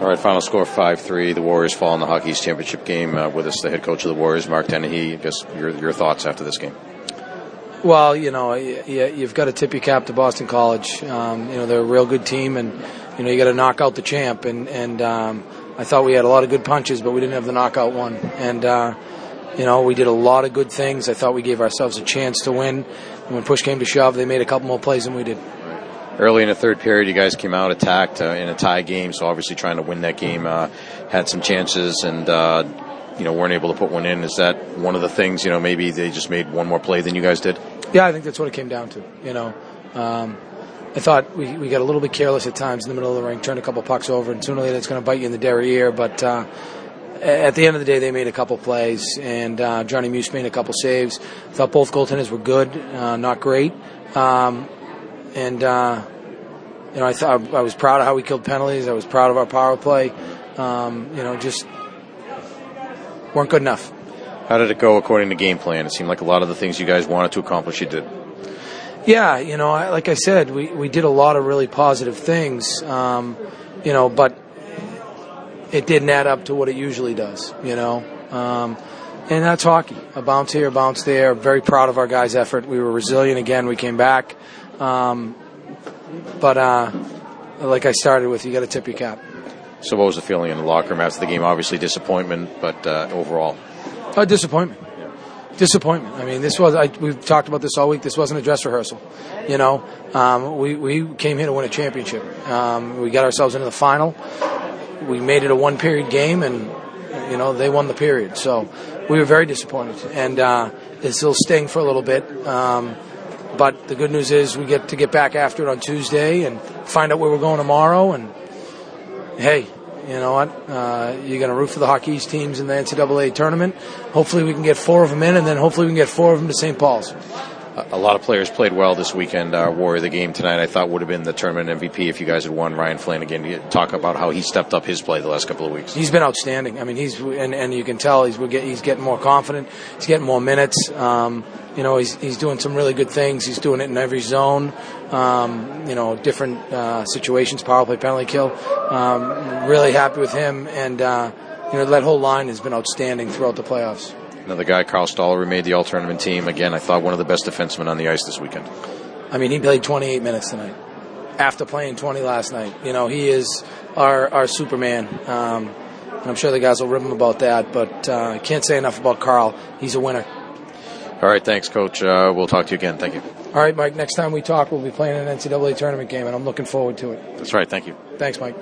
All right, final score 5 3. The Warriors fall in the Hockey East Championship game. Uh, with us, the head coach of the Warriors, Mark Dennehy. Just your, your thoughts after this game. Well, you know, you, you've got to tip your cap to Boston College. Um, you know, they're a real good team, and, you know, you got to knock out the champ. And, and um, I thought we had a lot of good punches, but we didn't have the knockout one. And, uh, you know, we did a lot of good things. I thought we gave ourselves a chance to win. And when push came to shove, they made a couple more plays than we did. Early in the third period, you guys came out, attacked uh, in a tie game, so obviously trying to win that game. Uh, had some chances and, uh, you know, weren't able to put one in. Is that one of the things, you know, maybe they just made one more play than you guys did? Yeah, I think that's what it came down to. You know, um, I thought we, we got a little bit careless at times in the middle of the ring, turned a couple pucks over, and sooner or later it's going to bite you in the derriere. But uh, at the end of the day, they made a couple plays, and uh, Johnny Muse made a couple saves. I thought both goaltenders were good, uh, not great. Um, and uh, you know, I thought I was proud of how we killed penalties. I was proud of our power play. Um, you know, just weren't good enough. How did it go according to game plan? It seemed like a lot of the things you guys wanted to accomplish, you did. Yeah, you know, like I said, we, we did a lot of really positive things, um, you know, but it didn't add up to what it usually does, you know. Um, and that's hockey. A bounce here, a bounce there. Very proud of our guys' effort. We were resilient again. We came back. Um, but uh, like I started with, you got to tip your cap. So, what was the feeling in the locker room after the game? Obviously, disappointment, but uh, overall, uh, disappointment. Disappointment. I mean, this was. I, we've talked about this all week. This wasn't a dress rehearsal. You know, um, we we came here to win a championship. Um, we got ourselves into the final. We made it a one period game, and you know they won the period. So we were very disappointed, and uh, it's still staying for a little bit. Um, but the good news is we get to get back after it on Tuesday and find out where we're going tomorrow. And hey, you know what? Uh, you're going to root for the Hockey East teams in the NCAA tournament. Hopefully, we can get four of them in, and then hopefully we can get four of them to St. Paul's a lot of players played well this weekend. Our Warrior the game tonight, I thought would have been the tournament MVP if you guys had won. Ryan Flanagan, talk about how he stepped up his play the last couple of weeks. He's been outstanding. I mean, he's and, and you can tell he's he's getting more confident. He's getting more minutes. Um, you know, he's he's doing some really good things. He's doing it in every zone. Um, you know, different uh, situations, power play, penalty kill. Um, really happy with him, and uh, you know that whole line has been outstanding throughout the playoffs. Another guy, Karl Stollery, made the all tournament team. Again, I thought one of the best defensemen on the ice this weekend. I mean, he played 28 minutes tonight after playing 20 last night. You know, he is our, our Superman. Um, I'm sure the guys will rip him about that, but uh, I uh, can't say enough about Karl. He's a winner. All right, thanks, Coach. Uh, we'll talk to you again. Thank you. All right, Mike. Next time we talk, we'll be playing an NCAA tournament game, and I'm looking forward to it. That's right. Thank you. Thanks, Mike.